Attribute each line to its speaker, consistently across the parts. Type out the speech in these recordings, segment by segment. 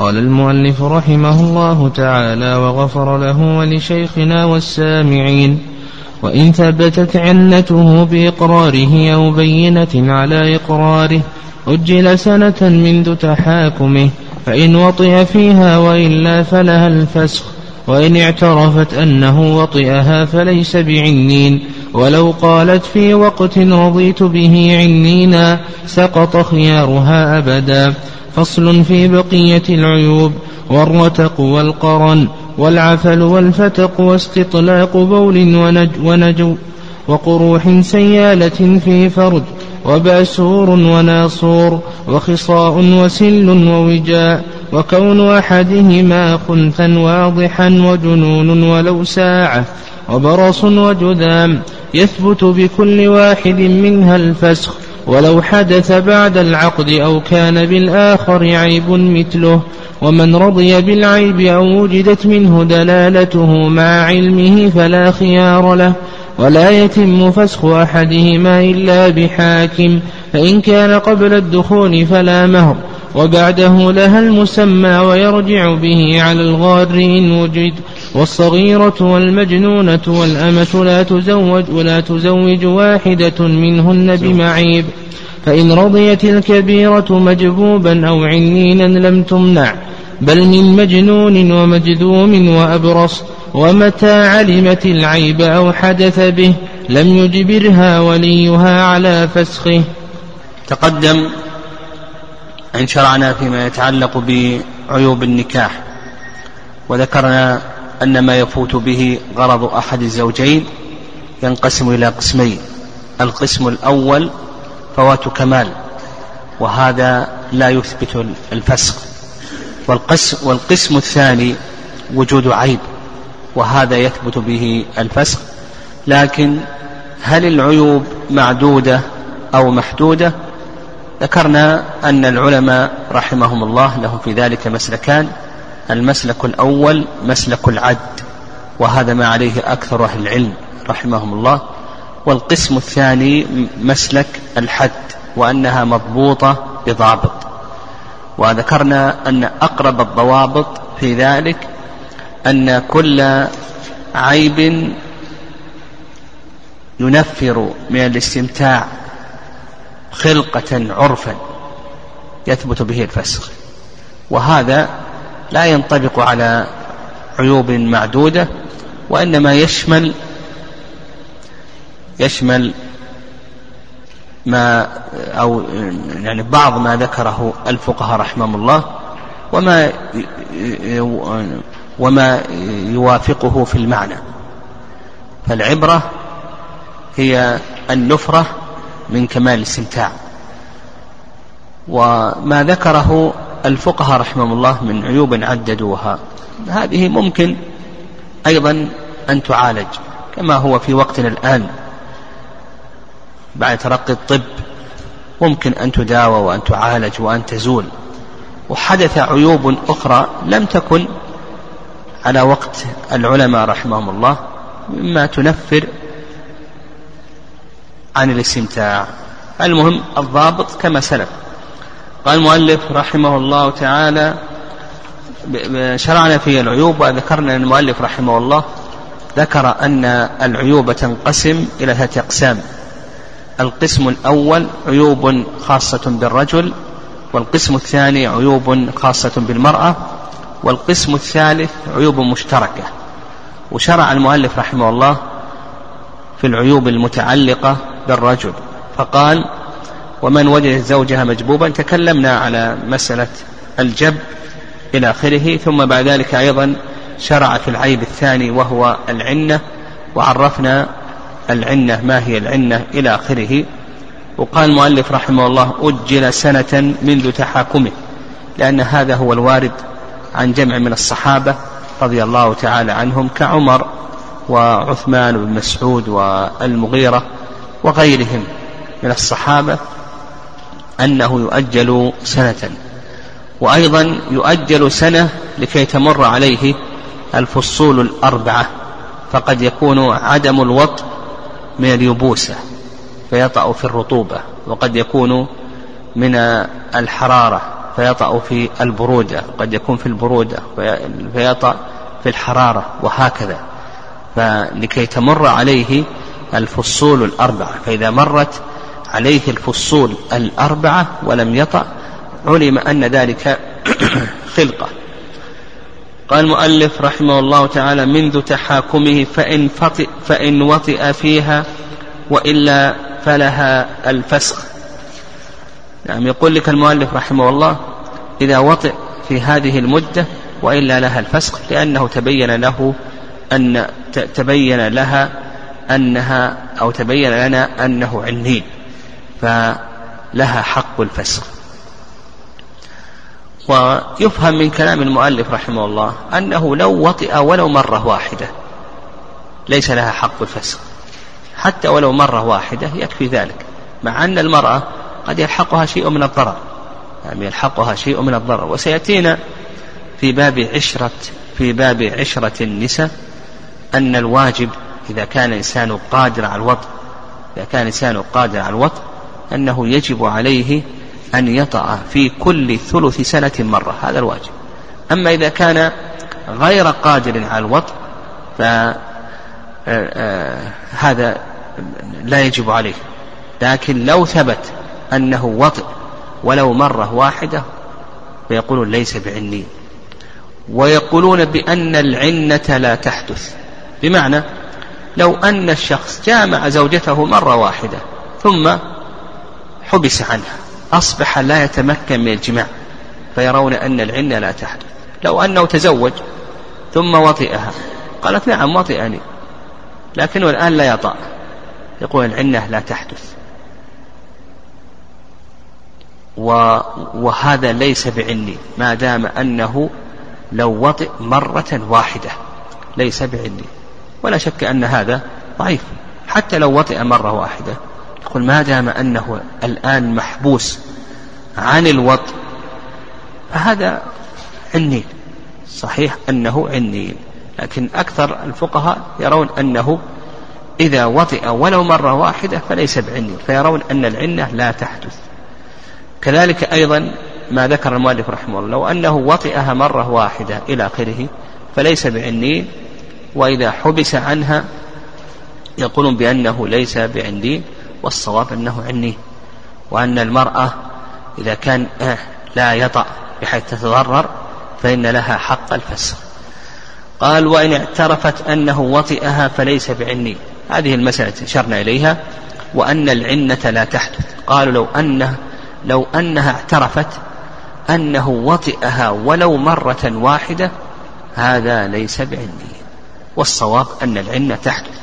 Speaker 1: قال المؤلف رحمه الله تعالى وغفر له ولشيخنا والسامعين وإن ثبتت علته بإقراره أو بينة على إقراره أجل سنة منذ تحاكمه فإن وطئ فيها وإلا فلها الفسخ وإن اعترفت أنه وطئها فليس بعنين ولو قالت في وقت رضيت به عنينا سقط خيارها أبدا. فصل في بقية العيوب والرتق والقرن والعفل والفتق واستطلاق بول ونج ونجو وقروح سيالة في فرد وباسور وناصور وخصاء وسل ووجاء وكون أحدهما خنثا واضحا وجنون ولو ساعة وبرص وجذام يثبت بكل واحد منها الفسخ. ولو حدث بعد العقد أو كان بالآخر عيب مثله ومن رضي بالعيب أو وجدت منه دلالته مع علمه فلا خيار له ولا يتم فسخ أحدهما إلا بحاكم فإن كان قبل الدخول فلا مهر. وبعده لها المسمى ويرجع به على الغار إن وجد. والصغيرة والمجنونة والأمة لا تزوج ولا تزوج واحدة منهن بمعيب. فإن رضيت الكبيرة مجبوبا أو عنينا لم تمنع. بل من مجنون ومجذوم وأبرص. ومتى علمت العيب أو حدث به لم يجبرها وليها على فسخه.
Speaker 2: تقدم. أن شرعنا فيما يتعلق بعيوب النكاح. وذكرنا أن ما يفوت به غرض أحد الزوجين ينقسم إلى قسمين. القسم الأول فوات كمال وهذا لا يثبت الفسخ والقسم, والقسم الثاني وجود عيب وهذا يثبت به الفسخ لكن هل العيوب معدودة أو محدودة؟ ذكرنا أن العلماء رحمهم الله لهم في ذلك مسلكان المسلك الأول مسلك العد وهذا ما عليه أكثر أهل العلم رحمهم الله والقسم الثاني مسلك الحد وأنها مضبوطة بضابط. وذكرنا أن أقرب الضوابط في ذلك أن كل عيب ينفر من الاستمتاع خلقة عرفا يثبت به الفسخ. وهذا لا ينطبق على عيوب معدودة وإنما يشمل يشمل ما أو يعني بعض ما ذكره الفقهاء رحمهم الله وما وما يوافقه في المعنى. فالعبرة هي النفرة من كمال الاستمتاع. وما ذكره الفقهاء رحمهم الله من عيوب عددوها. هذه ممكن أيضا أن تعالج كما هو في وقتنا الآن. بعد ترقي الطب ممكن أن تداوى وأن تعالج وأن تزول. وحدث عيوب أخرى لم تكن على وقت العلماء رحمهم الله مما تنفر عن الاستمتاع. المهم الضابط كما سلف. قال المؤلف رحمه الله تعالى شرعنا في العيوب وذكرنا أن المؤلف رحمه الله ذكر أن العيوب تنقسم إلى ثلاثة أقسام. القسم الأول عيوب خاصة بالرجل والقسم الثاني عيوب خاصة بالمرأة والقسم الثالث عيوب مشتركة. وشرع المؤلف رحمه الله في العيوب المتعلقة بالرجل فقال ومن وجد زوجها مجبوبا تكلمنا على مسألة الجب إلى آخره ثم بعد ذلك أيضا شرع في العيب الثاني وهو العنة وعرفنا العنة ما هي العنة إلى آخره. وقال المؤلف رحمه الله أجل سنة منذ تحاكمه لأن هذا هو الوارد عن جمع من الصحابة رضي الله تعالى عنهم كعمر وعثمان بن مسعود والمغيرة وغيرهم من الصحابة أنه يؤجل سنة وأيضا يؤجل سنة لكي تمر عليه الفصول الأربعة فقد يكون عدم الوط من اليبوسة فيطأ في الرطوبة وقد يكون من الحرارة فيطأ في البرودة قد يكون في البرودة فيطأ في الحرارة وهكذا. فلكي تمر عليه الفصول الأربعة. فإذا مرت عليه الفصول الأربعة ولم يطأ علم أن ذلك خلقة. قال المؤلف رحمه الله تعالى منذ تحاكمه فإن, فطئ فإن وطئ فيها وإلا فلها الفسخ. نعم يقول لك المؤلف رحمه الله إذا وطئ في هذه المدة وإلا لها الفسخ لأنه تبين له أن تبين لها أنها أو تبين لنا أنه عنين فلها حق الفسخ ويفهم من كلام المؤلف رحمه الله أنه لو وطئ ولو مرة واحدة ليس لها حق الفسخ حتى ولو مرة واحدة يكفي ذلك مع أن المرأة قد يلحقها شيء من الضرر. يعني يلحقها شيء من الضرر. وسيأتينا في باب عشرة في باب عشرة النساء أن الواجب إذا كان الإنسان قادر على الوطء إذا كان الإنسان قادر على الوطء أنه يجب عليه أن يطأ في كل ثلث سنة مرة هذا الواجب. أما إذا كان غير قادر على الوطء فهذا آه، آه، لا يجب عليه. لكن لو ثبت أنه وطئ ولو مرة واحدة فيقولون ليس بعني ويقولون بأن العنة لا تحدث. بمعنى لو أن الشخص جامع زوجته مرة واحدة ثم حبس عنها أصبح لا يتمكن من الجماع فيرون أن العنة لا تحدث لو أنه تزوج ثم وطئها قالت نعم وطئني لكنه الآن لا يطأ يقول العنة لا تحدث. وهذا ليس بعني ما دام أنه لو وطئ مرة واحدة ليس بعني. ولا شك أن هذا ضعيف. حتى لو وطئ مرة واحدة يقول ما دام أنه الآن محبوس عن الوطء فهذا عني صحيح أنه عني لكن أكثر الفقهاء يرون أنه إذا وطئ ولو مرة واحدة فليس بعني فيرون أن العنة لا تحدث. كذلك أيضا ما ذكر المؤلف رحمه الله لو أنه وطئها مرة واحدة إلى آخره فليس بعنين وإذا حبس عنها يقولون بأنه ليس بعندين والصواب أنه عني وأن المرأة إذا كان آه، لا يطأ بحيث تتضرر فإن لها حق الفسخ. قال وإن اعترفت أنه وطئها فليس بعني. هذه المسألة أشرنا إليها. وأن العنة لا تحدث. قالوا لو أنه لو أنها اعترفت أنه وطئها ولو مرة واحدة هذا ليس بعني. والصواب أن العنة تحدث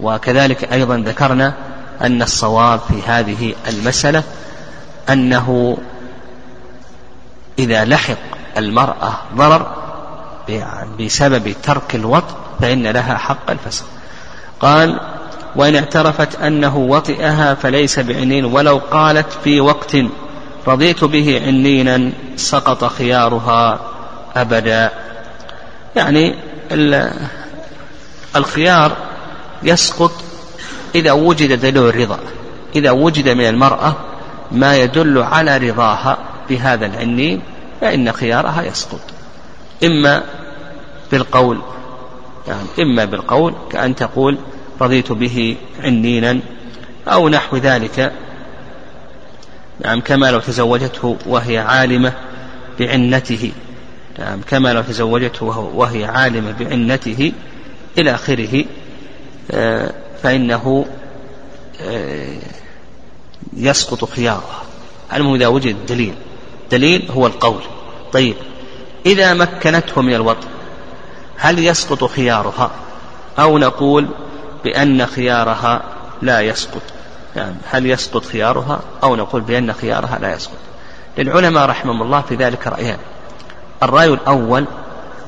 Speaker 2: وكذلك أيضا ذكرنا أن الصواب في هذه المسألة أنه إذا لحق المرأة ضرر بسبب ترك الوطء فإن لها حق الفسخ قال وإن اعترفت أنه وطئها فليس بعنين ولو قالت في وقت رضيت به عنينا سقط خيارها أبدا. يعني الخيار يسقط إذا وجد دليل الرضا. إذا وجد من المرأة ما يدل على رضاها بهذا العنين فإن خيارها يسقط. إما بالقول يعني إما بالقول كأن تقول رضيت به عنينا أو نحو ذلك. نعم كما لو تزوجته وهي عالمة بعنته. نعم كما لو تزوجته وهي عالمة بعنته إلى آخره آه، فإنه آه، يسقط خيارها. المهم إذا وجد دليل. دليل هو القول. طيب إذا مكنته من الوطن هل يسقط خيارها؟ أو نقول بأن خيارها لا يسقط. يعني هل يسقط خيارها؟ أو نقول بأن خيارها لا يسقط. للعلماء رحمهم الله في ذلك رأيان. الرأي الأول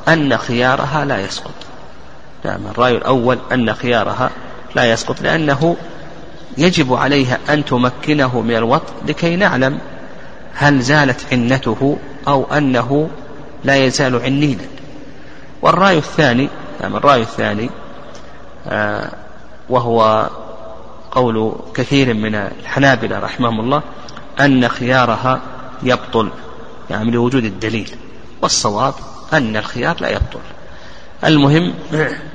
Speaker 2: أن خيارها لا يسقط. نعم الرأي الأول أن خيارها لا يسقط لأنه يجب عليها أن تمكنه من الوطء لكي نعلم هل زالت عنته أو أنه لا يزال عنينا والرأي الثاني نعم الرأي الثاني آه وهو قول كثير من الحنابلة رحمهم الله أن خيارها يبطل يعني لوجود الدليل. والصواب أن الخيار لا يبطل. المهم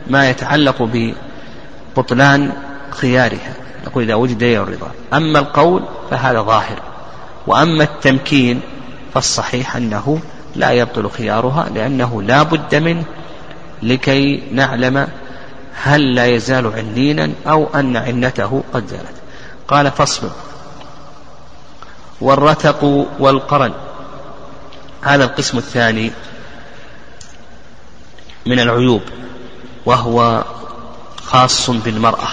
Speaker 2: ما يتعلق ببطلان خيارها. نقول إذا وجد الرضا. أما القول فهذا ظاهر. وأما التمكين فالصحيح أنه لا يبطل خيارها لأنه لا بد منه لكي نعلم هل لا يزال علينا أو أن عنته قد زالت. قال فصل والرتق والقرن. هذا القسم الثاني من العيوب وهو خاص بالمرأة.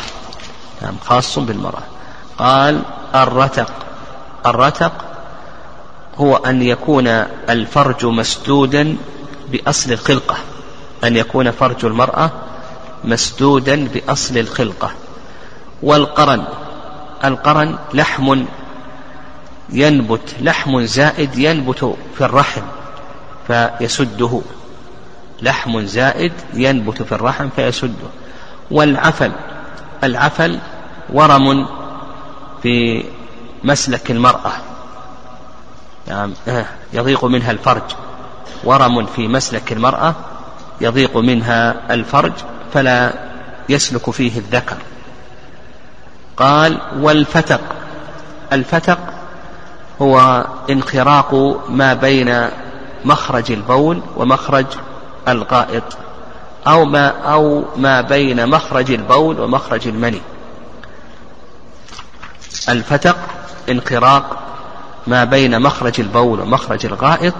Speaker 2: نعم خاص بالمرأة. قال الرتق. الرتق هو أن يكون الفرج مسدودا بأصل الخلقة. أن يكون فرج المرأة مسدودا بأصل الخلقة. والقرن. القرن لحم ينبت لحم زائد ينبت في الرحم فيسده. لحم زائد ينبت في الرحم فيسده. والعفل العفل ورم في مسلك المرأة. يعني يضيق منها الفرج. ورم في مسلك المرأة يضيق منها الفرج فلا يسلك فيه الذكر. قال والفتق الفتق هو انخراق ما بين مخرج البول ومخرج الغائط أو ما أو ما بين مخرج البول ومخرج المني. الفتق انخراق ما بين مخرج البول ومخرج الغائط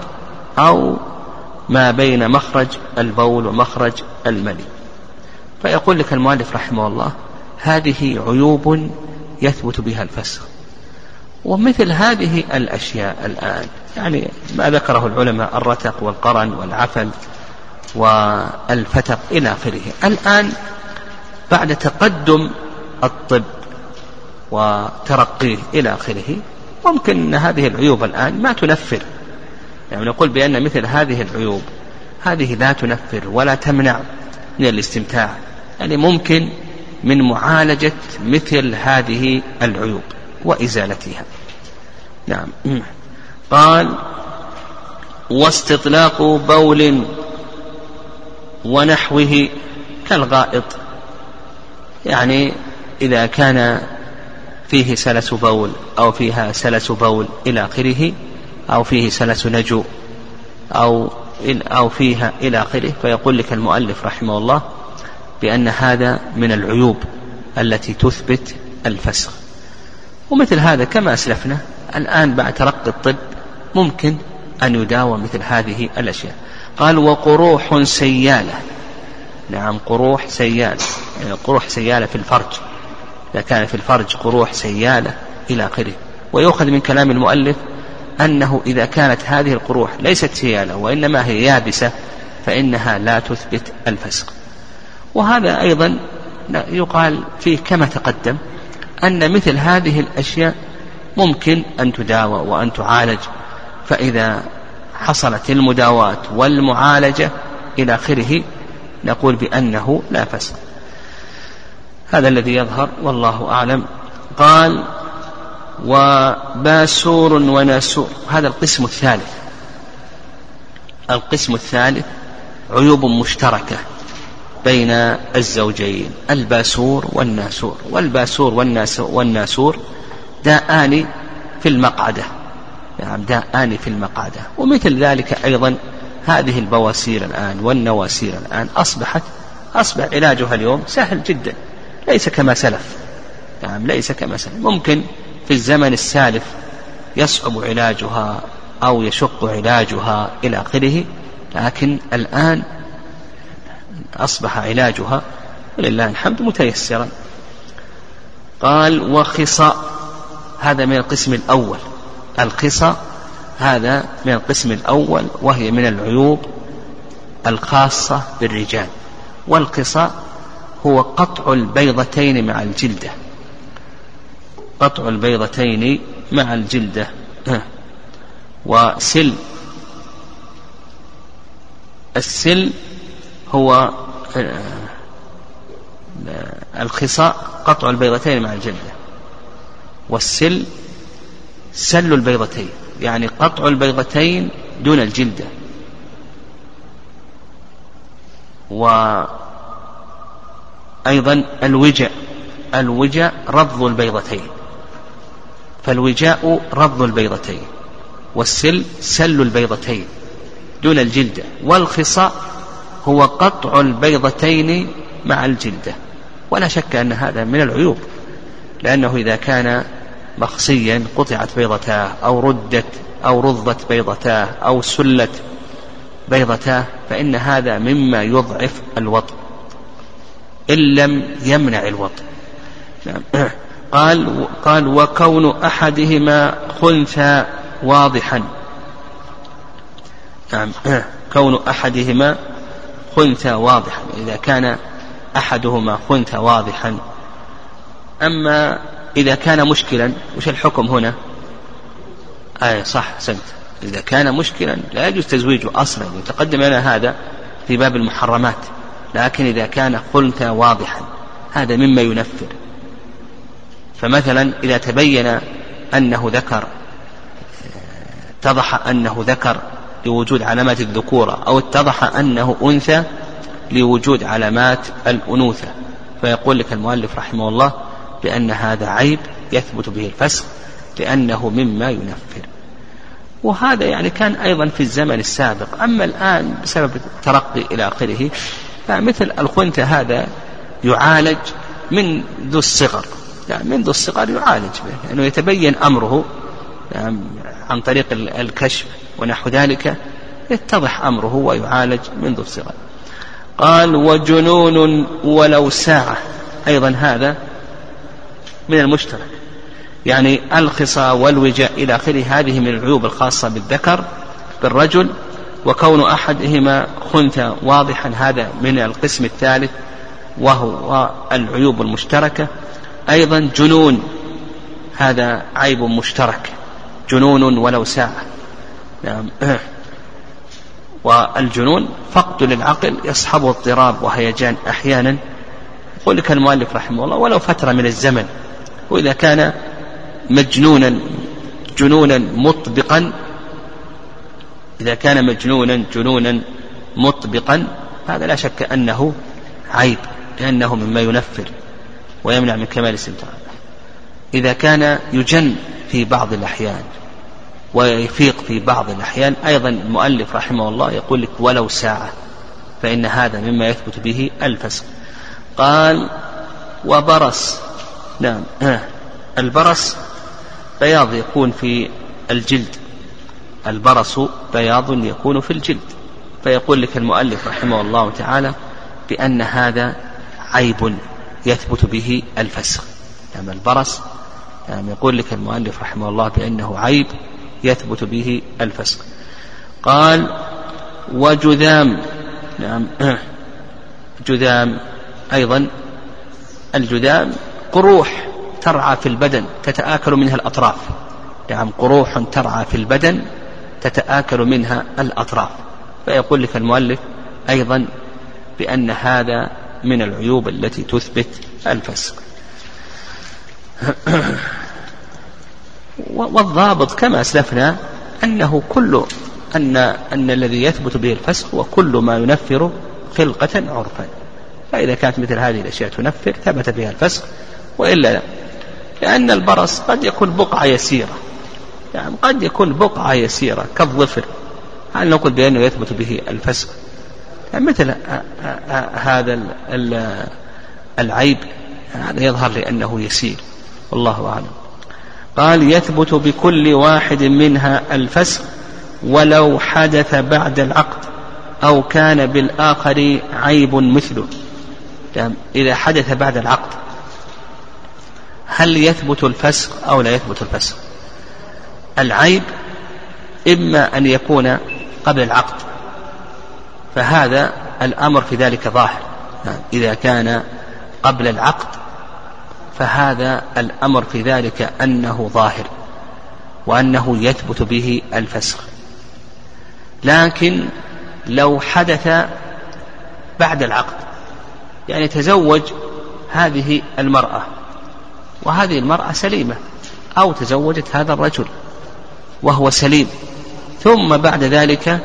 Speaker 2: أو ما بين مخرج البول ومخرج المني. فيقول لك المؤلف رحمه الله هذه عيوب يثبت بها الفسخ. ومثل هذه الأشياء الآن يعني ما ذكره العلماء الرتق والقرن والعفن والفتق إلى آخره. الآن بعد تقدم الطب وترقيه إلى آخره ممكن أن هذه العيوب الآن ما تنفر. يعني نقول بأن مثل هذه العيوب هذه لا تنفر ولا تمنع من الاستمتاع. يعني ممكن من معالجة مثل هذه العيوب. وإزالتها. نعم. قال واستطلاق بول ونحوه كالغائط. يعني إذا كان فيه سلس بول أو فيها سلس بول إلى آخره أو فيه سلس نجو أو أو فيها إلى آخره فيقول لك المؤلف رحمه الله بأن هذا من العيوب التي تثبت الفسخ. ومثل هذا كما أسلفنا الآن بعد ترقي الطب ممكن أن يداوى مثل هذه الأشياء. قال وقروح سيالة. نعم قروح سيالة. يعني قروح سيالة في الفرج. إذا كان في الفرج قروح سيالة إلى آخره. ويؤخذ من كلام المؤلف أنه إذا كانت هذه القروح ليست سيالة وإنما هي يابسة فإنها لا تثبت الفسق. وهذا أيضا يقال فيه كما تقدم أن مثل هذه الأشياء ممكن أن تداوى وأن تعالج. فإذا حصلت المداواة والمعالجة إلى آخره نقول بأنه لا فسق. هذا الذي يظهر والله أعلم. قال وباسور وناسور. هذا القسم الثالث. القسم الثالث عيوب مشتركة. بين الزوجين الباسور والناسور. والباسور والناسور داءان في المقعدة. نعم داءان في المقعدة. ومثل ذلك أيضا هذه البواسير الآن والنواسير الآن. أصبحت أصبح علاجها اليوم سهل جدا. ليس كما سلف. نعم ليس كما سلف. ممكن في الزمن السالف يصعب علاجها أو يشق علاجها إلى آخره لكن الآن أصبح علاجها ولله الحمد متيسرا. قال وخصاء هذا من القسم الأول. الخصاء هذا من القسم الأول وهي من العيوب الخاصة بالرجال. والقصاء هو قطع البيضتين مع الجلدة. قطع البيضتين مع الجلدة. وسل السل هو الخصاء قطع البيضتين مع الجلدة والسل سل البيضتين يعني قطع البيضتين دون الجلدة. وأيضا الوجع الوجع رض البيضتين فالوجاء رض البيضتين والسل سل البيضتين دون الجلدة والخصاء هو قطع البيضتين مع الجلدة. ولا شك أن هذا من العيوب لأنه إذا كان مخصيا قطعت بيضتاه أو ردت أو رضت بيضتاه أو سلت بيضتاه فإن هذا مما يضعف الوطء إن لم يمنع الوطء. قال قال وكون أحدهما خنثى واضحا. نعم. كون أحدهما خنثى واضحا إذا كان أحدهما خنثى واضحا. أما إذا كان مشكلا وش الحكم هنا؟ آية صح سنت إذا كان مشكلا لا يجوز تزويجه أصلا. يتقدم لنا هذا في باب المحرمات. لكن إذا كان خنثى واضحا هذا مما ينفر فمثلا إذا تبين أنه ذكر اتضح أنه ذكر لوجود علامات الذكورة أو اتضح أنه أنثى لوجود علامات الأنوثة. فيقول لك المؤلف رحمه الله بأن هذا عيب يثبت به الفسق لأنه مما ينفر. وهذا يعني كان أيضا في الزمن السابق. أما الآن بسبب الترقي إلى آخره فمثل الخنثى هذا يعالج من ذو الصغر. يعني منذ الصغر يعالج به لأنه يعني يتبين أمره عن طريق الكشف ونحو ذلك يتضح أمره ويعالج منذ الصغر. قال وجنون ولو ساعة. أيضا هذا من المشترك. يعني الخصى والوجاء إلى آخره هذه من العيوب الخاصة بالذكر بالرجل وكون أحدهما خنثى واضحا هذا من القسم الثالث وهو العيوب المشتركة. أيضا جنون هذا عيب مشترك. جنون ولو ساعة. نعم. والجنون فقد للعقل يصحبه اضطراب وهيجان أحيانا. يقول لك المؤلف رحمه الله ولو فترة من الزمن وإذا كان مجنونا جنونا مطبقا إذا كان مجنونا جنونا مطبقا هذا لا شك أنه عيب لأنه مما ينفر ويمنع من كمال الاستمتاع إذا كان يجن في بعض الأحيان ويفيق في بعض الأحيان أيضا المؤلف رحمه الله يقول لك ولو ساعة فإن هذا مما يثبت به الفسق. قال وبرص نعم البرص بياض يكون في الجلد البرص بياض يكون في الجلد. فيقول لك المؤلف رحمه الله تعالى بأن هذا عيب يثبت به الفسق. يعني البرص يعني يقول لك المؤلف رحمه الله بأنه عيب يثبت به الفسق. قال وجذام نعم جذام أيضا الجذام قروح ترعى في البدن تتآكل منها الأطراف. نعم قروح ترعى في البدن تتآكل منها الأطراف. فيقول لك المؤلف أيضا بأن هذا من العيوب التي تثبت الفسق. والضابط كما أسلفنا أنه كل أن أن الذي يثبت به الفسق هو كل ما ينفر خلقة عرفا. فإذا كانت مثل هذه الأشياء تنفر ثبت بها الفسق وإلا لا لأن البرص قد يكون بقعة يسيرة. يعني قد يكون بقعة يسيرة كالظفر. هل نقول بأنه يثبت به الفسق يعني مثل هذا العيب هذا يظهر لأنه يسير. والله أعلم. قال يثبت بكل واحد منها الفسق ولو حدث بعد العقد أو كان بالآخر عيب مثله. إذا حدث بعد العقد. هل يثبت الفسق أو لا يثبت الفسق؟ العيب إما أن يكون قبل العقد فهذا الأمر في ذلك ظاهر. إذا كان قبل العقد فهذا الأمر في ذلك أنه ظاهر وأنه يثبت به الفسخ. لكن لو حدث بعد العقد يعني تزوج هذه المرأة وهذه المرأة سليمة أو تزوجت هذا الرجل وهو سليم ثم بعد ذلك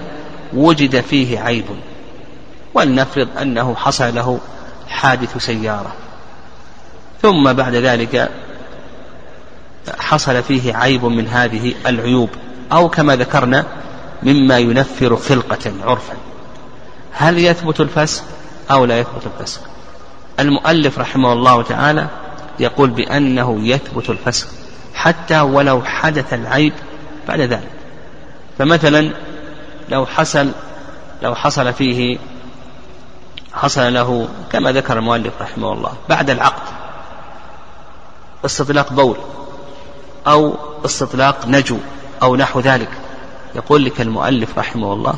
Speaker 2: وجد فيه عيب ولنفرض أنه حصل له حادث سيارة. ثم بعد ذلك حصل فيه عيب من هذه العيوب أو كما ذكرنا مما ينفر خلقة عرفا. هل يثبت الفسق أو لا يثبت الفسق؟ المؤلف رحمه الله تعالى يقول بأنه يثبت الفسق حتى ولو حدث العيب بعد ذلك. فمثلا لو حصل لو حصل فيه حصل له كما ذكر المؤلف رحمه الله بعد العقد استطلاق بول أو استطلاق نجو أو نحو ذلك. يقول لك المؤلف رحمه الله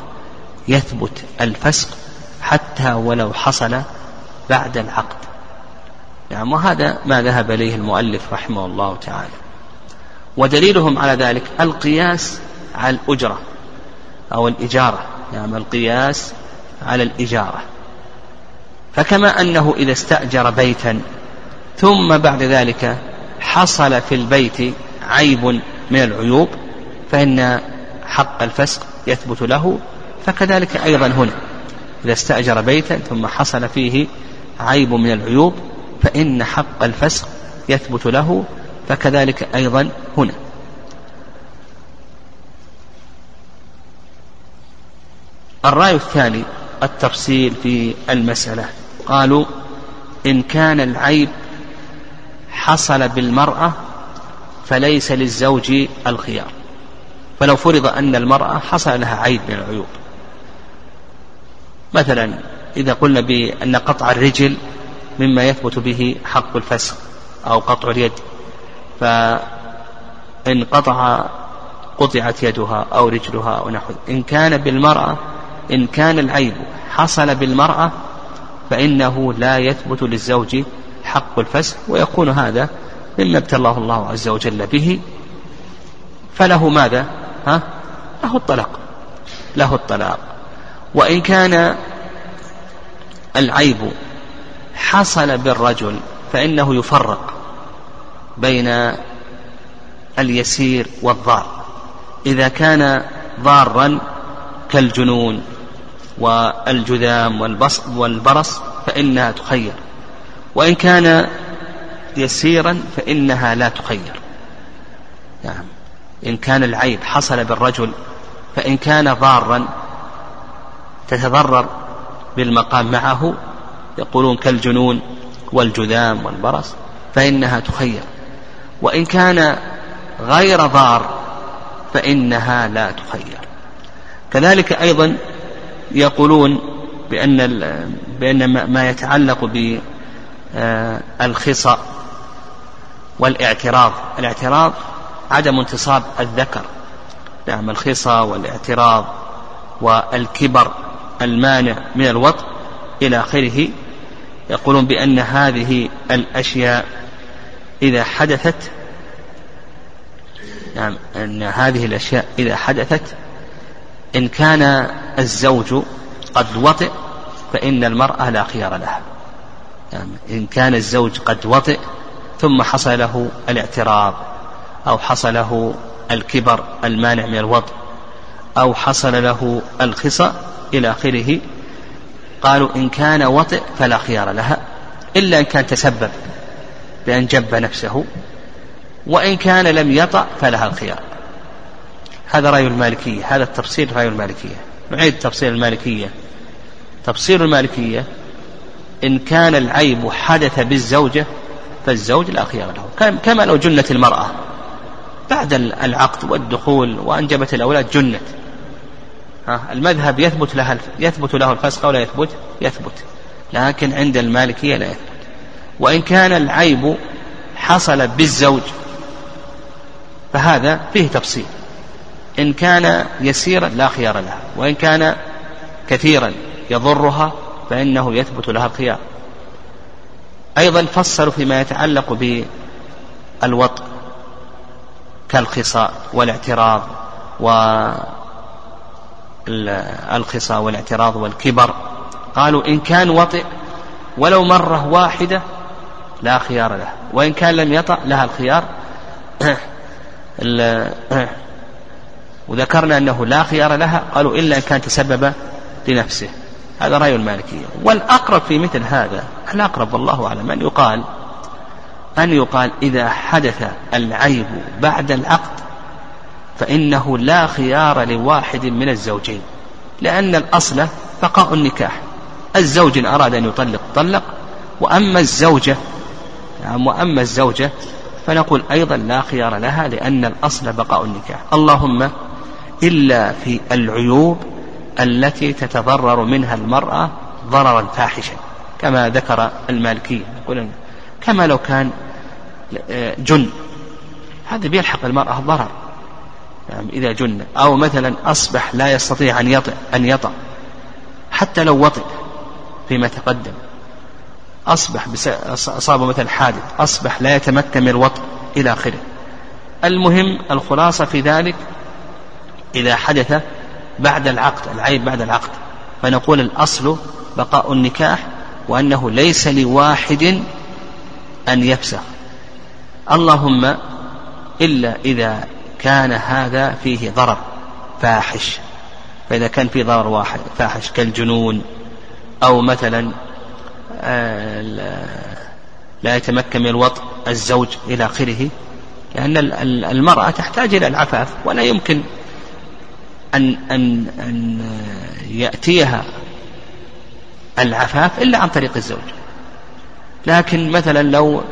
Speaker 2: يثبت الفسق حتى ولو حصل بعد العقد. نعم وهذا ما ذهب إليه المؤلف رحمه الله تعالى. ودليلهم على ذلك القياس على الأجرة أو الإجارة. نعم القياس على الإجارة. فكما أنه إذا استأجر بيتا ثم بعد ذلك حصل في البيت عيب من العيوب فإن حق الفسق يثبت له فكذلك أيضا هنا. إذا استأجر بيتا ثم حصل فيه عيب من العيوب فإن حق الفسق يثبت له فكذلك أيضا هنا. الرأي الثاني التفصيل في المسألة. قالوا إن كان العيب حصل بالمرأة فليس للزوج الخيار. فلو فرض أن المرأة حصل لها عيب من العيوب. مثلا إذا قلنا بأن قطع الرجل مما يثبت به حق الفسخ أو قطع اليد فإن قطع قطعت يدها أو رجلها أو نحو إن كان بالمرأة إن كان العيب حصل بالمرأة فإنه لا يثبت للزوج حق الفسخ ويكون هذا مما ابتلاه الله عز وجل به فله ماذا؟ ها؟ له الطلاق له الطلاق وإن كان العيب حصل بالرجل فإنه يفرق بين اليسير والضار إذا كان ضارا كالجنون والجذام والبرص فإنها تخير وإن كان يسيرا فإنها لا تخير. نعم. إن كان العيب حصل بالرجل فإن كان ضارا تتضرر بالمقام معه يقولون كالجنون والجذام والبرص فإنها تخير. وإن كان غير ضار فإنها لا تخير. كذلك أيضا يقولون بأن بأن ما يتعلق بالخصى والاعتراض. الاعتراض عدم انتصاب الذكر نعم الخصى والاعتراض والكبر المانع من الوطء إلى آخره. يقولون بأن هذه الأشياء إذا حدثت نعم أن هذه الأشياء إذا حدثت إن كان الزوج قد وطئ فإن المرأة لا خيار لها. إن كان الزوج قد وطئ ثم حصل له الاعتراض أو حصل له الكبر المانع من الوضع أو حصل له الخصى إلى آخره قالوا إن كان وطئ فلا خيار لها إلا إن كان تسبب بأن جب نفسه وإن كان لم يطأ فلها الخيار. هذا رأي المالكية هذا التفصيل رأي المالكية. نعيد تفصيل المالكية. تفصيل المالكية إن كان العيب حدث بالزوجة فالزوج لا خيار له كما لو جنت المرأة بعد العقد والدخول وأنجبت الأولاد جنت. ها المذهب يثبت لها يثبت له الفسق ولا يثبت؟ يثبت. لكن عند المالكية لا يثبت. وإن كان العيب حصل بالزوج فهذا فيه تفصيل. إن كان يسيرا لا خيار لها وإن كان كثيرا يضرها فإنه يثبت لها الخيار. أيضا فصلوا فيما يتعلق بالوطء كالخصاء والاعتراض والخصاء والاعتراض والكبر. قالوا إن كان وطئ ولو مرة واحدة لا خيار له وإن كان لم يطأ لها الخيار. وذكرنا أنه لا خيار لها قالوا إلا إن كان تسبب لنفسه. هذا رأي المالكية. والأقرب في مثل هذا الأقرب والله أعلم أن يقال أن يقال إذا حدث العيب بعد العقد فإنه لا خيار لواحد من الزوجين لأن الأصل بقاء النكاح. الزوج إن أراد أن يطلق طلق وأما الزوجة نعم وأما الزوجة فنقول أيضا لا خيار لها لأن الأصل بقاء النكاح. اللهم إلا في العيوب التي تتضرر منها المرأة ضررا فاحشا كما ذكر المالكية. كما لو كان جن. هذا بيلحق المرأة ضرر يعني إذا جن. أو مثلا أصبح لا يستطيع أن يطع أن يطع حتى لو وطئ فيما تقدم. أصبح أصابه مثلا حادث أصبح لا يتمكن من الوطء إلى آخره. المهم الخلاصة في ذلك إذا حدث بعد العقد العيب بعد العقد. فنقول الأصل بقاء النكاح وأنه ليس لواحد أن يفسخ. اللهم إلا إذا كان هذا فيه ضرر فاحش. فإذا كان فيه ضرر واحد فاحش. كالجنون. أو مثلا آه، لا يتمكن من الوطء الزوج إلى آخره لأن المرأة تحتاج إلى العفاف ولا يمكن أن أن أن يأتيها العفاف إلا عن طريق الزوج. لكن مثلا لو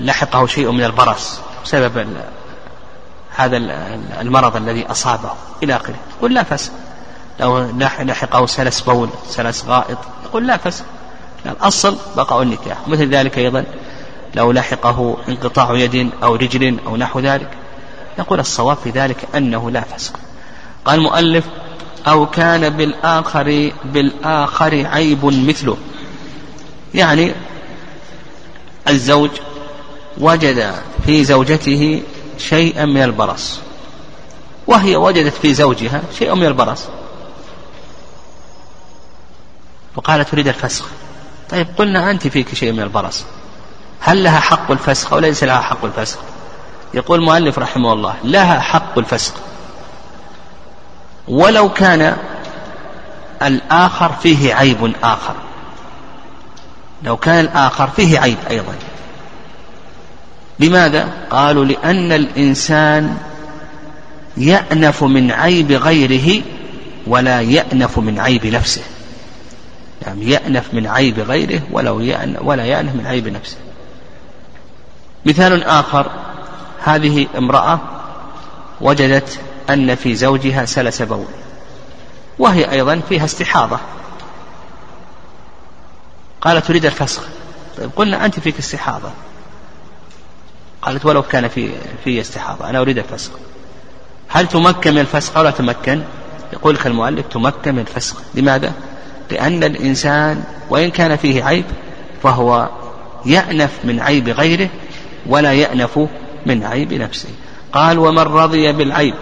Speaker 2: لحقه شيء من البرص بسبب هذا المرض الذي أصابه إلى آخره يقول لا فسق. لو لحقه سلس بول سلس غائط يقول لا فسق. الأصل بقاء النكاح. مثل ذلك أيضا لو لحقه انقطاع يد أو رجل أو نحو ذلك. نقول الصواب في ذلك أنه لا فسق. قال المؤلف أو كان بالآخر بالآخر عيب مثله. يعني الزوج وجد في زوجته شيئا من البرص. وهي وجدت في زوجها شيئا من البرص. وقالت تريد الفسخ. طيب قلنا أنت فيك شيء من البرص. هل لها حق الفسخ أو ليس لها حق الفسخ؟ يقول المؤلف رحمه الله لها حق الفسخ ولو كان الآخر فيه عيب آخر. لو كان الآخر فيه عيب أيضا. لماذا؟ قالوا لأن الإنسان يأنف من عيب غيره ولا يأنف من عيب نفسه. يعني يأنف من عيب غيره ولو يأنف ولا يأنف من عيب نفسه. مثال آخر هذه امرأة وجدت أن في زوجها سلس بول وهي أيضا فيها استحاضة. قالت تريد الفسخ. طيب قلنا أنت فيك استحاضة. قالت ولو كان في في استحاضة أنا أريد الفسخ. هل تمكن من الفسخ أو لا تمكن؟ يقول لك المؤلف تمكن من الفسخ. لماذا؟ لأن الإنسان وإن كان فيه عيب فهو يأنف من عيب غيره ولا يأنف من عيب نفسه. قال ومن رضي بالعيب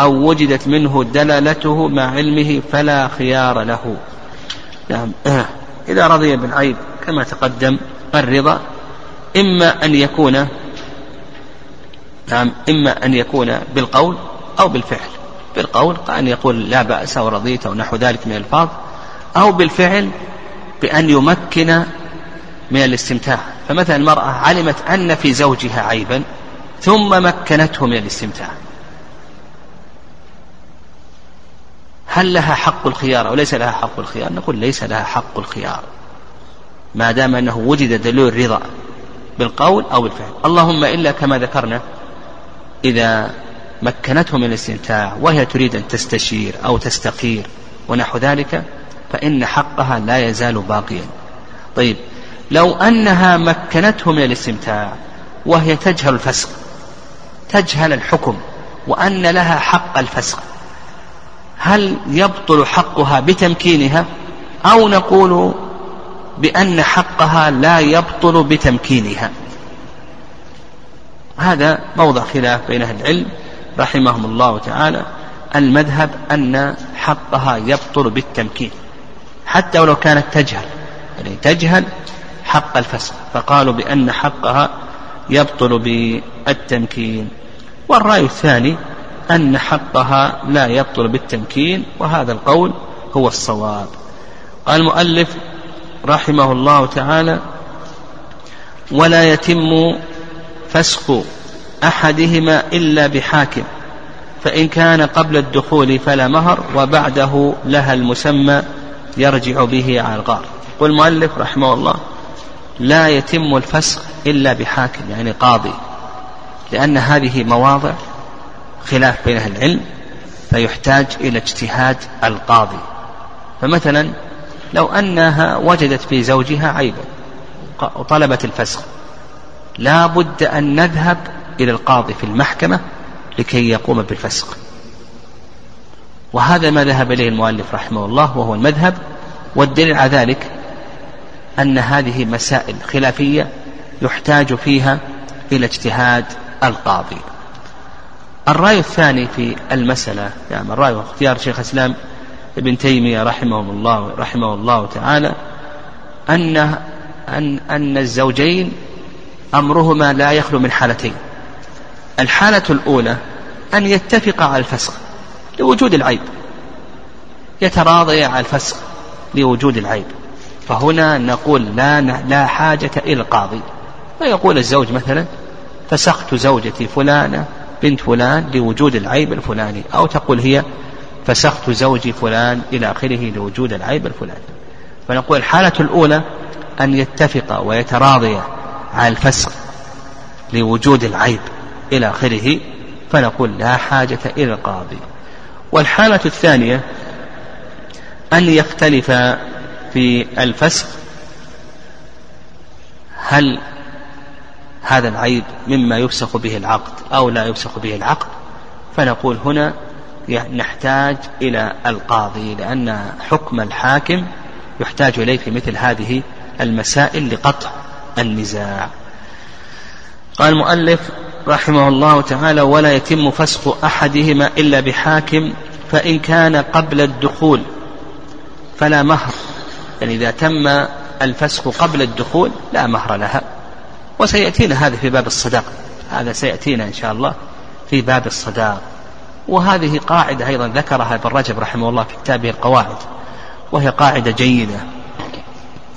Speaker 2: أو وجدت منه دلالته مع علمه فلا خيار له. نعم. إذا رضي بالعيب كما تقدم الرضا إما أن يكون نعم إما أن يكون بالقول أو بالفعل. بالقول أن يقول لا بأس ورضيت أو نحو ذلك من الفاظ أو بالفعل بأن يمكن من الاستمتاع. فمثلا المرأة علمت أن في زوجها عيبا ثم مكنته من الاستمتاع. هل لها حق الخيار أو ليس لها حق الخيار؟ نقول ليس لها حق الخيار. ما دام أنه وجد دليل الرضا بالقول أو بالفعل. اللهم إلا كما ذكرنا إذا مكنته من الاستمتاع وهي تريد أن تستشير أو تستقير ونحو ذلك فإن حقها لا يزال باقيا. طيب لو أنها مكنته من الاستمتاع وهي تجهل الفسق تجهل الحكم وأن لها حق الفسق. هل يبطل حقها بتمكينها أو نقول بأن حقها لا يبطل بتمكينها؟ هذا موضع خلاف بين أهل العلم رحمهم الله تعالى. المذهب أن حقها يبطل بالتمكين حتى ولو كانت تجهل يعني تجهل حق الفسق فقالوا بأن حقها يبطل بالتمكين. والرأي الثاني أن حقها لا يبطل بالتمكين وهذا القول هو الصواب. قال المؤلف رحمه الله تعالى ولا يتم فسخ أحدهما إلا بحاكم فإن كان قبل الدخول فلا مهر وبعده لها المسمى يرجع به على الغار. يقول المؤلف رحمه الله لا يتم الفسخ إلا بحاكم يعني قاضي. لأن هذه مواضع خلاف بين أهل العلم فيحتاج إلى اجتهاد القاضي. فمثلا لو أنها وجدت في زوجها عيبا وطلبت الفسخ لا بد أن نذهب إلى القاضي في المحكمة لكي يقوم بالفسخ. وهذا ما ذهب إليه المؤلف رحمه الله وهو المذهب والدليل على ذلك أن هذه مسائل خلافية يحتاج فيها إلى اجتهاد القاضي. الرأي الثاني في المسألة يعني الرأي واختيار شيخ الإسلام ابن تيمية رحمه الله رحمه الله تعالى أن أن أن الزوجين أمرهما لا يخلو من حالتين. الحالة الأولى أن يتفقا على الفسخ لوجود العيب يتراضيا على الفسخ لوجود العيب. فهنا نقول لا لا حاجة إلى القاضي. فيقول الزوج مثلا فسخت زوجتي فلانة بنت فلان لوجود العيب الفلاني أو تقول هي فسخت زوجي فلان إلى آخره لوجود العيب الفلاني. فنقول الحالة الأولى أن يتفق ويتراضي على الفسخ لوجود العيب إلى آخره فنقول لا حاجة إلى القاضي. والحالة الثانية أن يختلف في الفسخ هل هذا العيب مما يفسخ به العقد أو لا يفسخ به العقد؟ فنقول هنا نحتاج إلى القاضي لأن حكم الحاكم يحتاج إليه في مثل هذه المسائل لقطع النزاع. قال المؤلف رحمه الله تعالى ولا يتم فسخ أحدهما إلا بحاكم فإن كان قبل الدخول فلا مهر يعني إذا تم الفسخ قبل الدخول لا مهر لها. وسيأتينا هذا في باب الصداق. هذا سيأتينا إن شاء الله في باب الصداق. وهذه قاعدة أيضا ذكرها ابن رجب رحمه الله في كتابه القواعد وهي قاعدة جيدة.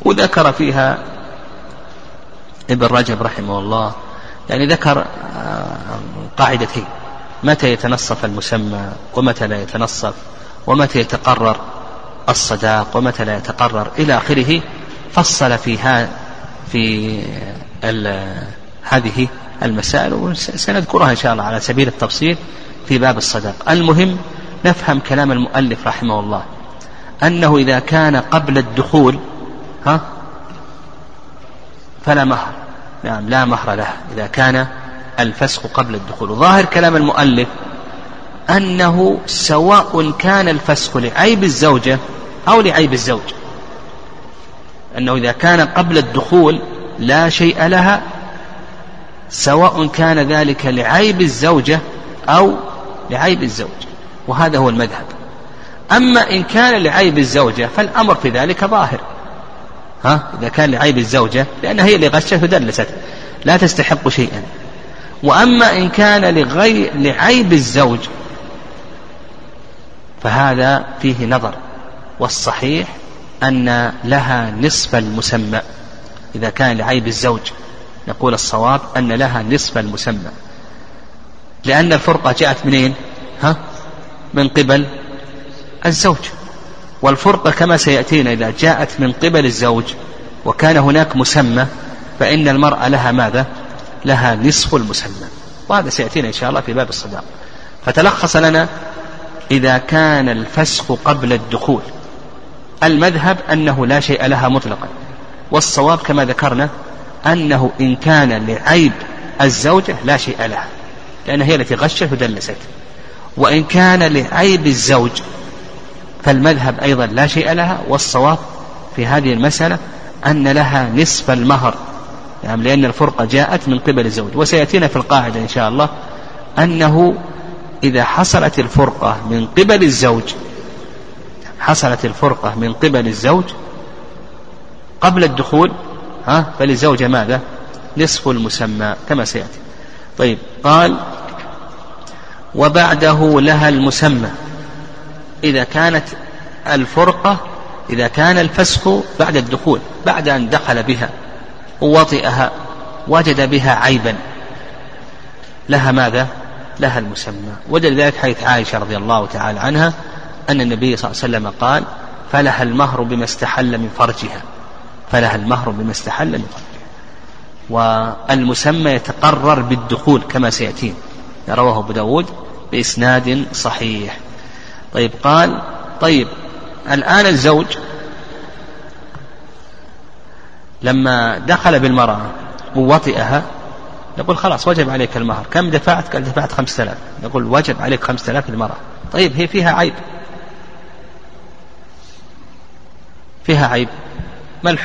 Speaker 2: وذكر فيها ابن رجب رحمه الله يعني ذكر آه، قاعدتين. متى يتنصف المسمى؟ ومتى لا يتنصف؟ ومتى يتقرر؟ الصداق ومتى لا يتقرر إلى آخره فصل فيها في هذه المسائل وسنذكرها إن شاء الله على سبيل التفصيل في باب الصداق. المهم نفهم كلام المؤلف رحمه الله أنه إذا كان قبل الدخول ها فلا مهر. نعم لا مهر له إذا كان الفسخ قبل الدخول. ظاهر كلام المؤلف أنه سواء كان الفسخ لعيب الزوجة أو لعيب الزوج. أنه إذا كان قبل الدخول لا شيء لها سواء كان ذلك لعيب الزوجة أو لعيب الزوج. وهذا هو المذهب. أما إن كان لعيب الزوجة فالأمر في ذلك ظاهر. ها؟ إذا كان لعيب الزوجة لأنها هي اللي غشت ودلست. لا تستحق شيئا. وأما إن كان لغير لعيب الزوج فهذا فيه نظر. والصحيح أن لها نصف المسمى. إذا كان لعيب الزوج نقول الصواب أن لها نصف المسمى. لأن الفرقة جاءت منين؟ ها؟ من قبل الزوج. والفرقة كما سيأتينا إذا جاءت من قبل الزوج وكان هناك مسمى فإن المرأة لها ماذا؟ لها نصف المسمى. وهذا سيأتينا إن شاء الله في باب الصداق. فتلخص لنا إذا كان الفسخ قبل الدخول. المذهب أنه لا شيء لها مطلقا. والصواب كما ذكرنا أنه إن كان لعيب الزوجة لا شيء لها لأنها هي التي غشت ودلست. وإن كان لعيب الزوج فالمذهب أيضا لا شيء لها والصواب في هذه المسألة أن لها نصف المهر يعني لأن الفرقة جاءت من قبل الزوج. وسيأتينا في القاعدة إن شاء الله أنه إذا حصلت الفرقة من قبل الزوج حصلت الفرقة من قبل الزوج قبل الدخول ها فللزوجة ماذا؟ نصف المسمى كما سيأتي طيب قال وبعده لها المسمى إذا كانت الفرقة إذا كان الفسخ بعد الدخول بعد أن دخل بها ووطئها وجد بها عيبا لها ماذا؟ لها المسمى ودل ذلك حيث عائشة رضي الله تعالى عنها أن النبي صلى الله عليه وسلم قال فلها المهر بما استحل من فرجها. فلها المهر بما استحل من فرجها. والمسمى يتقرر بالدخول كما سيأتين رواه أبو داود بإسناد صحيح. طيب قال طيب الآن الزوج لما دخل بالمرأة ووطئها نقول خلاص وجب عليك المهر. كم دفعت؟ قال دفعت خمسة آلاف. نقول وجب عليك خمسة آلاف المرأة. طيب هي فيها عيب. فيها عيب. ما.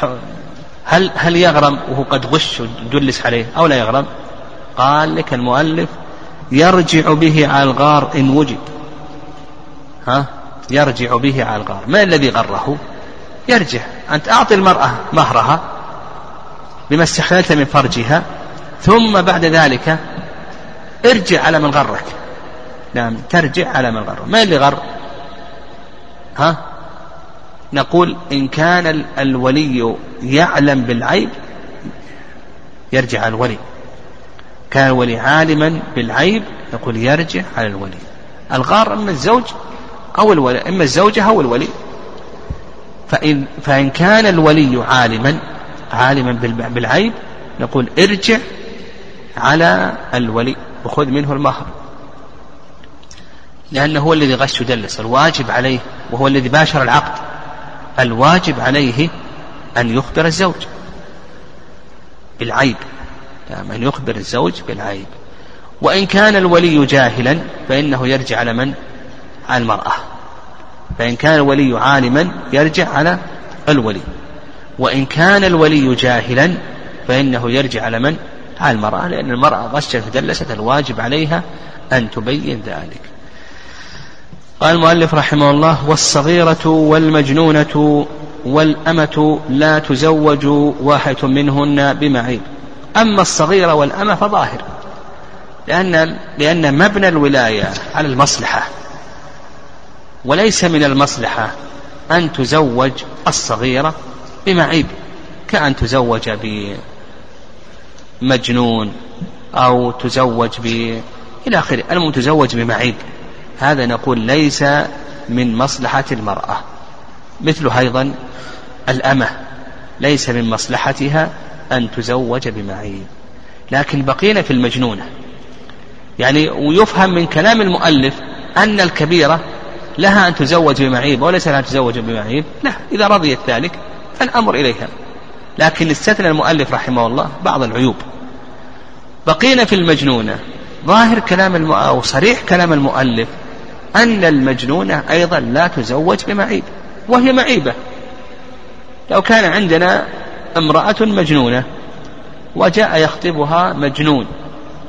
Speaker 2: هل هل يغرم وهو قد غش ودلس عليه أو لا يغرم؟ قال لك المؤلف يرجع به على الغار إن وجد. ها؟ يرجع به على الغار. ما الذي غره؟ يرجع. أنت أعطي المرأة مهرها بما استحللت من فرجها ثم بعد ذلك ارجع على من غرك. نعم ترجع على من غر ما اللي غر؟ ها؟ نقول إن كان الولي يعلم بالعيب يرجع على الولي. كان الولي عالما بالعيب نقول يرجع على الولي. الغار أما الزوج أو الولي إما الزوجة أو الولي. فإن, فإن كان الولي عالما عالما بالعيب نقول ارجع على الولي وخذ منه المهر. لأنه هو الذي غش ودلس الواجب عليه وهو الذي باشر العقد. الواجب عليه أن يخبر الزوج بالعيب. نعم أن يخبر الزوج بالعيب. وإن كان الولي جاهلا فإنه يرجع على من؟ على المرأة. فإن كان الولي عالما يرجع على الولي. وإن كان الولي جاهلا فإنه يرجع على من؟ على المرأة لأن المرأة غشت فدلست الواجب عليها أن تبين ذلك. قال المؤلف رحمه الله والصغيرة والمجنونة والأمة لا تزوج واحدة منهن بمعيب أما الصغيرة والأمة فظاهر لأن لأن مبنى الولاية على المصلحة. وليس من المصلحة أن تزوج الصغيرة بمعيب كأن تزوج بمجنون أو تزوج ب إلى آخره. المهم تزوج بمعيب هذا نقول ليس من مصلحة المرأة مثل أيضا الأمة ليس من مصلحتها أن تزوج بمعيب لكن بقينا في المجنونة. يعني ويفهم من كلام المؤلف أن الكبيرة لها أن تزوج بمعيب وليس لها أن تزوج بمعيب لا إذا رضيت ذلك فالأمر إليها. لكن استثنى المؤلف رحمه الله بعض العيوب. بقينا في المجنونة. ظاهر كلام الم... أو صريح كلام المؤلف أن المجنونة أيضا لا تزوج بمعيب وهي معيبة. لو كان عندنا امرأة مجنونة وجاء يخطبها مجنون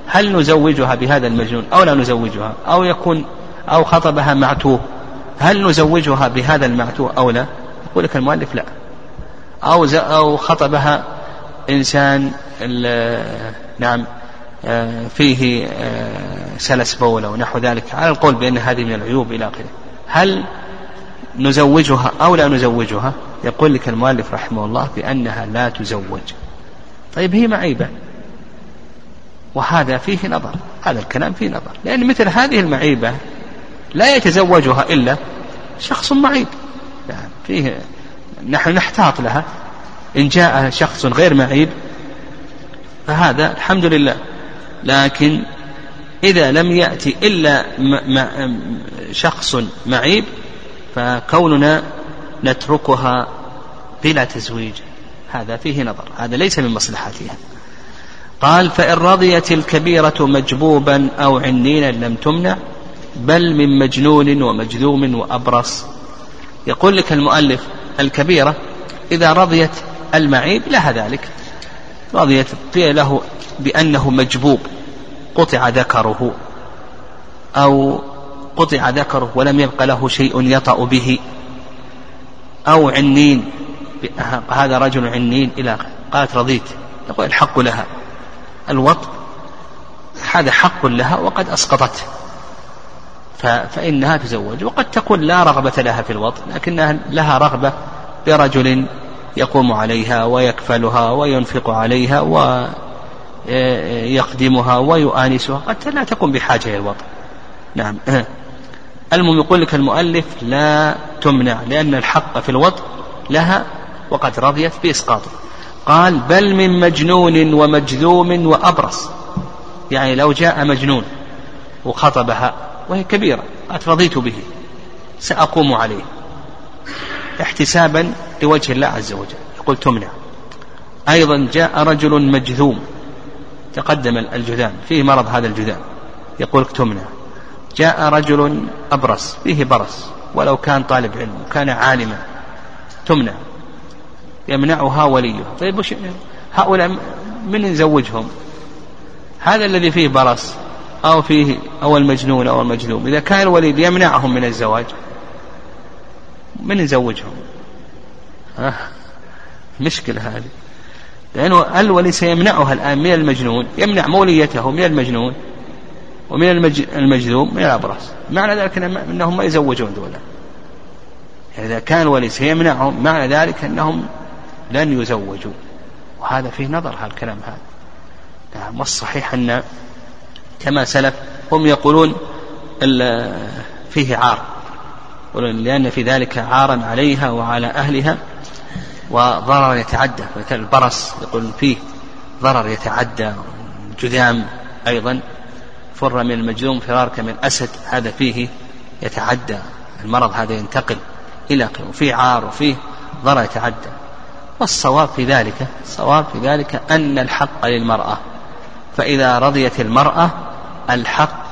Speaker 2: هل نزوجها بهذا المجنون أو لا نزوجها؟ أو يكون أو خطبها معتوه هل نزوجها بهذا المعتوه أو لا؟ يقول لك المؤلف لا. أو أو خطبها إنسان نعم فيه آه، سلس بول أو نحو ذلك على القول بأن هذه من العيوب إلى آخره. هل نزوجها أو لا نزوجها؟ يقول لك المؤلف رحمه الله بأنها لا تزوج. طيب هي معيبة. وهذا فيه نظر. هذا الكلام فيه نظر. لأن مثل هذه المعيبة لا يتزوجها إلا شخص معيب. يعني فيه نحن نحتاط لها. إن جاء شخص غير معيب فهذا الحمد لله. لكن إذا لم يأتي إلا شخص معيب فكوننا نتركها بلا تزويج. هذا فيه نظر هذا ليس من مصلحتها. قال فإن رضيت الكبيرة مجبوبا أو عنينا لم تمنع بل من مجنون ومجذوم وأبرص. يقول لك المؤلف الكبيرة إذا رضيت المعيب لها ذلك. رضيت قيل له بأنه مجبوب قطع ذكره أو قطع ذكره ولم يبق له شيء يطأ به أو عنين هذا رجل عنين إلى قالت رضيت يقول الحق لها الوط هذا حق لها وقد أسقطته فإنها تزوج وقد تكون لا رغبة لها في الوطن لكنها لها رغبة برجل يقوم عليها ويكفلها وينفق عليها ويخدمها ويؤانسها. قد لا تكون بحاجة إلى الوطن. نعم. المهم يقول لك المؤلف لا تمنع لأن الحق في الوطن لها وقد رضيت بإسقاطه. قال بل من مجنون ومجذوم وأبرص. يعني لو جاء مجنون وخطبها وهي كبيرة قد رضيت به سأقوم عليه. احتسابا لوجه الله عز وجل. يقول تمنع. أيضا جاء رجل مجذوم. تقدم الجذام. فيه مرض هذا الجذام. يقول تمنع. جاء رجل أبرص. فيه برص. ولو كان طالب علم. وكان عالما. تمنع. يمنعها وليه طيب وش هؤلاء من يزوجهم هذا الذي فيه برص. أو فيه أو المجنون أو المجنون إذا كان الولي يمنعهم من الزواج من يزوجهم؟ آه مشكلة هذه. لأنه الولي سيمنعها الآن من المجنون يمنع موليته من المجنون ومن المجذوم من الأبرص. معنى ذلك أنهم ما يزوجون دولا يعني إذا كان الولي سيمنعهم معنى ذلك أنهم لن يزوجوا. وهذا فيه نظر هالكلام هذا. نعم والصحيح أن كما سلف هم يقولون فيه عار. لأن في ذلك عارا عليها وعلى أهلها وضرر يتعدى. مثل البرص يقول فيه ضرر يتعدى. جذام أيضا فر من المجذوم فرارك من أسد هذا فيه يتعدى. المرض هذا ينتقل إلى وفيه عار وفيه ضرر يتعدى. والصواب في ذلك الصواب في ذلك أن الحق للمرأة. فإذا رضيت المرأة الحق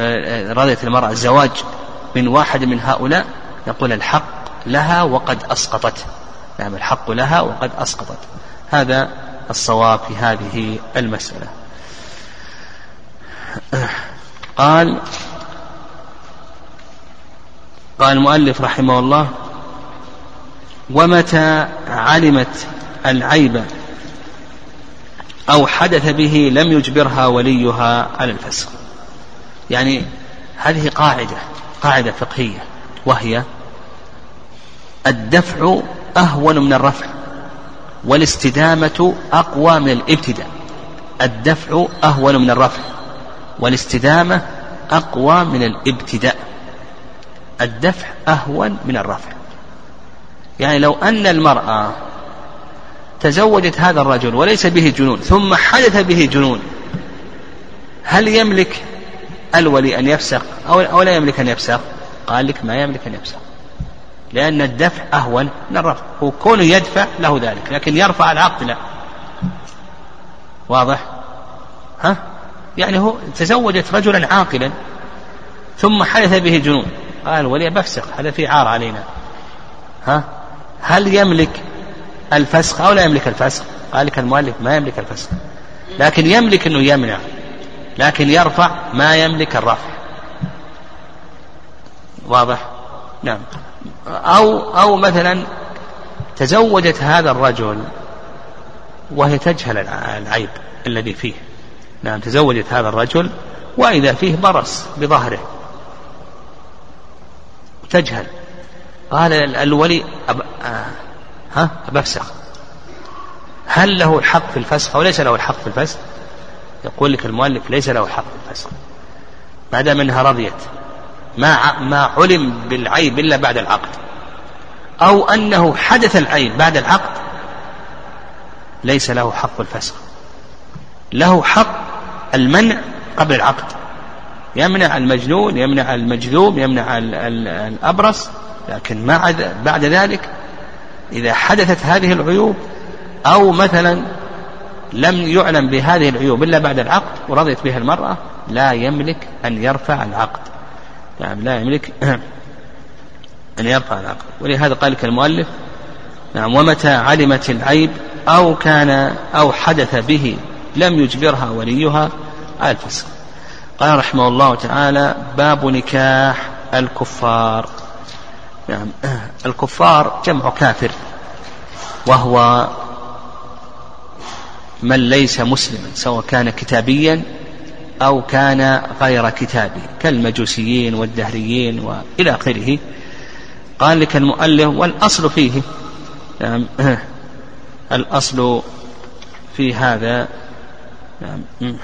Speaker 2: آه، رضيت المرأة الزواج من واحد من هؤلاء يقول الحق لها وقد أسقطت. نعم الحق لها وقد أسقطت. هذا الصواب في هذه المسألة. قال قال المؤلف رحمه الله ومتى علمت العيب أو حدث به لم يجبرها وليها على الفسق؟ يعني هذه قاعدة. قاعدة فقهية وهي الدفع أهون من الرفع والاستدامة أقوى من الابتداء. الدفع أهون من الرفع والاستدامة أقوى من الابتداء. الدفع أهون من الرفع. يعني لو أن المرأة تزوجت هذا الرجل وليس به جنون ثم حدث به جنون هل يملك الولي أن يفسق أو لا يملك أن يفسق؟ قال لك ما يملك أن يفسق. لأن الدفع أهون من الرفع. هو كونه يدفع له ذلك لكن يرفع العقد لا. واضح؟ ها؟ يعني هو تزوجت رجلا عاقلا ثم حدث به جنون. قال ولي بفسق هذا في عار علينا. ها؟ هل يملك الفسخ أو لا يملك الفسخ قال لك المؤلف ما يملك الفسخ لكن يملك أنه يمنع. لكن يرفع ما يملك الرفع. واضح؟ نعم. أو أو مثلا تزوجت هذا الرجل وهي تجهل العيب الذي فيه. نعم تزوجت هذا الرجل وإذا فيه برص بظهره. تجهل. قال الولي أب... آه ها بفسخ هل له الحق في الفسخ أو ليس له الحق في الفسخ؟ يقول لك المؤلف ليس له في الفسخ ما دام إنها رضيت ما ما علم بالعيب إلا بعد العقد. أو أنه حدث العيب بعد العقد ليس له حق الفسخ. له حق المنع قبل العقد. يمنع المجنون يمنع المجذوم يمنع الأبرص لكن ما بعد ذلك إذا حدثت هذه العيوب أو مثلا لم يعلم بهذه العيوب إلا بعد العقد ورضيت بها المرأة لا يملك أن يرفع العقد. نعم لا يملك أن يرفع العقد. ولهذا قال لك المؤلف نعم ومتى علمت العيب أو كان أو حدث به لم يجبرها وليها على الفسق قال رحمه الله تعالى باب نكاح الكفار. نعم الكفار جمع كافر وهو من ليس مسلما سواء كان كتابيا أو كان غير كتابي كالمجوسيين والدهريين وإلى آخره. قال لك المؤلف والأصل فيه نعم الأصل في هذا نعم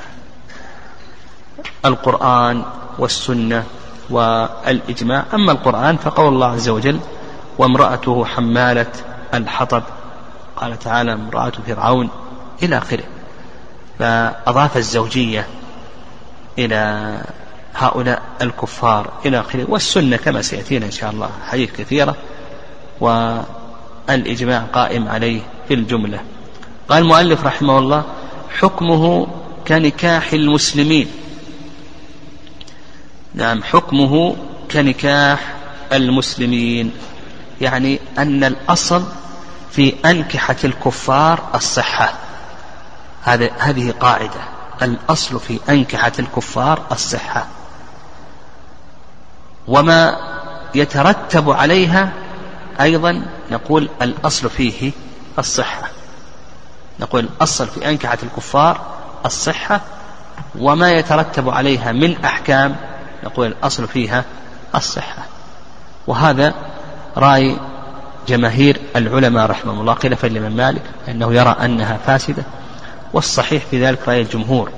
Speaker 2: القرآن والسنة والإجماع. أما القرآن فقول الله عز وجل وامرأته حمالة الحطب. قال تعالى امرأة فرعون. إلى آخره. فأضاف الزوجية إلى هؤلاء الكفار إلى آخره. والسنة كما سيأتينا إن شاء الله حديث كثيرة والإجماع قائم عليه في الجملة. قال المؤلف رحمه الله حكمه كنكاح المسلمين. نعم حكمه كنكاح المسلمين. يعني أن الأصل في أنكحة الكفار الصحة. هذه قاعدة. الأصل في أنكحة الكفار الصحة. وما يترتب عليها أيضا نقول الأصل فيه الصحة. نقول الأصل في أنكحة الكفار الصحة. وما يترتب عليها من أحكام نقول الأصل فيها الصحة. وهذا رأي جماهير العلماء رحمهم الله. خلافا لمن مالك؟ أنه يرى أنها فاسدة. والصحيح في ذلك رأي الجمهور.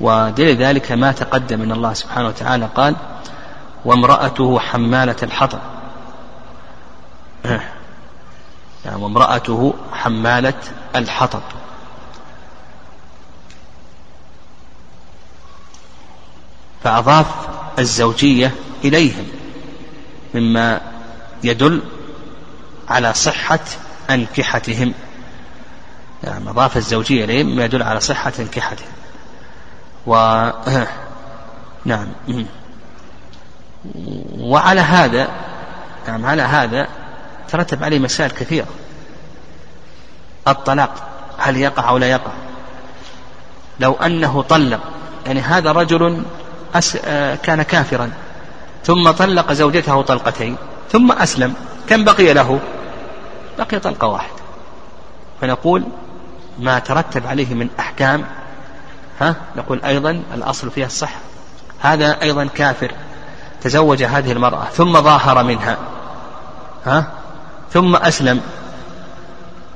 Speaker 2: ودليل ذلك ما تقدم من الله سبحانه وتعالى قال وامرأته حمالة الحطب يعني وامرأته حمالة الحطب. فأضاف الزوجية إليهم مما يدل على صحة أنكحتهم. يعني أضاف الزوجية إليهم مما يدل على صحة أنكحتهم. و نعم. وعلى هذا نعم على هذا ترتب عليه مسائل كثيرة. الطلاق هل يقع أو لا يقع؟ لو أنه طلق يعني هذا رجل أس... آه، كان كافرا ثم طلق زوجته طلقتين ثم أسلم كم بقي له؟ بقي طلقة واحدة. فنقول ما ترتب عليه من أحكام ها؟ نقول أيضا الأصل فيها الصحة. هذا أيضا كافر. تزوج هذه المرأة ثم ظاهر منها ها؟ ثم أسلم.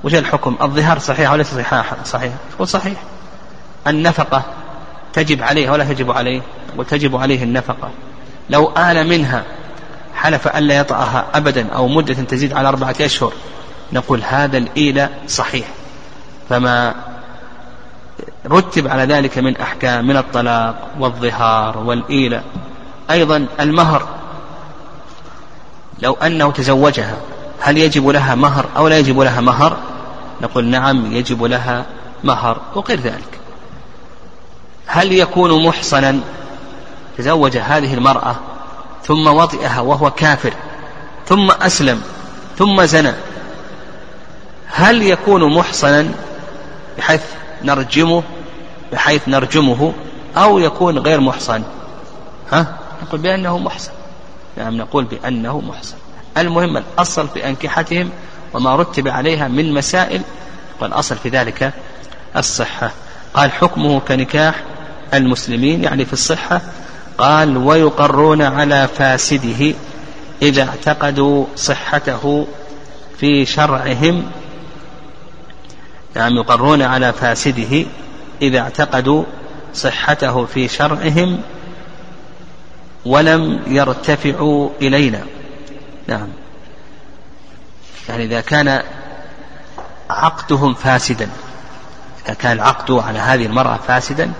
Speaker 2: وش الحكم؟ الظهار صحيح وليس صحيح؟ صحيح. تقول صحيح. النفقة تجب عليه ولا تجب عليه؟ وتجب عليه النفقة. لو آل منها حلف ألا يطأها أبدا أو مدة تزيد على أربعة أشهر نقول هذا الإيلة صحيح. فما رتب على ذلك من أحكام من الطلاق والظهار والإيلة. أيضا المهر لو أنه تزوجها هل يجب لها مهر أو لا يجب لها مهر؟ نقول نعم يجب لها مهر وغير ذلك. هل يكون محصنا؟ تزوج هذه المرأة ثم وطئها وهو كافر ثم أسلم ثم زنى هل يكون محصنا؟ بحيث نرجمه بحيث نرجمه أو يكون غير محصن. ها؟ نقول بأنه محصن. نعم نقول بأنه محصن. المهم الأصل في أنكحتهم وما رتب عليها من مسائل والأصل في ذلك الصحة. قال حكمه كنكاح المسلمين يعني في الصحة قال ويقرون على فاسده إذا اعتقدوا صحته في شرعهم يعني يقرون على فاسده إذا اعتقدوا صحته في شرعهم ولم يرتفعوا إلينا. نعم. يعني إذا كان عقدهم فاسدا إذا كان العقد على هذه المرأة فاسدا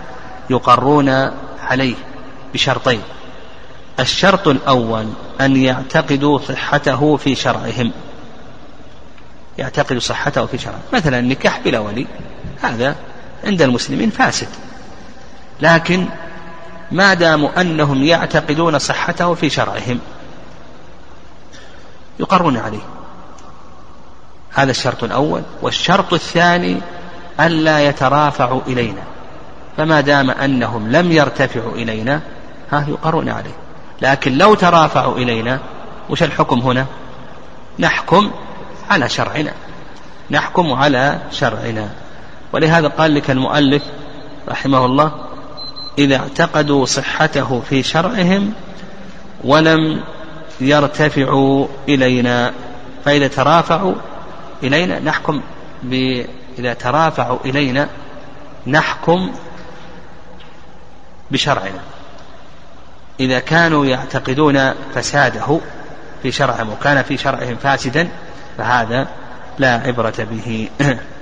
Speaker 2: يقرون عليه بشرطين. الشرط الأول أن يعتقدوا صحته في شرعهم. يعتقدوا صحته في شرعهم مثلا النكاح بلا ولي هذا عند المسلمين فاسد. لكن ما داموا أنهم يعتقدون صحته في شرعهم يقرون عليه. هذا الشرط الأول. والشرط الثاني ألا يترافعوا إلينا. فما دام أنهم لم يرتفعوا إلينا ها يقرون عليه. لكن لو ترافعوا إلينا وش الحكم هنا؟ نحكم على شرعنا. نحكم على شرعنا. ولهذا قال لك المؤلف رحمه الله إذا اعتقدوا صحته في شرعهم ولم يرتفعوا إلينا فإذا ترافعوا إلينا نحكم ب... إذا ترافعوا إلينا نحكم بشرعنا. إذا كانوا يعتقدون فساده في شرعهم وكان في شرعهم فاسدا فهذا لا عبرة به.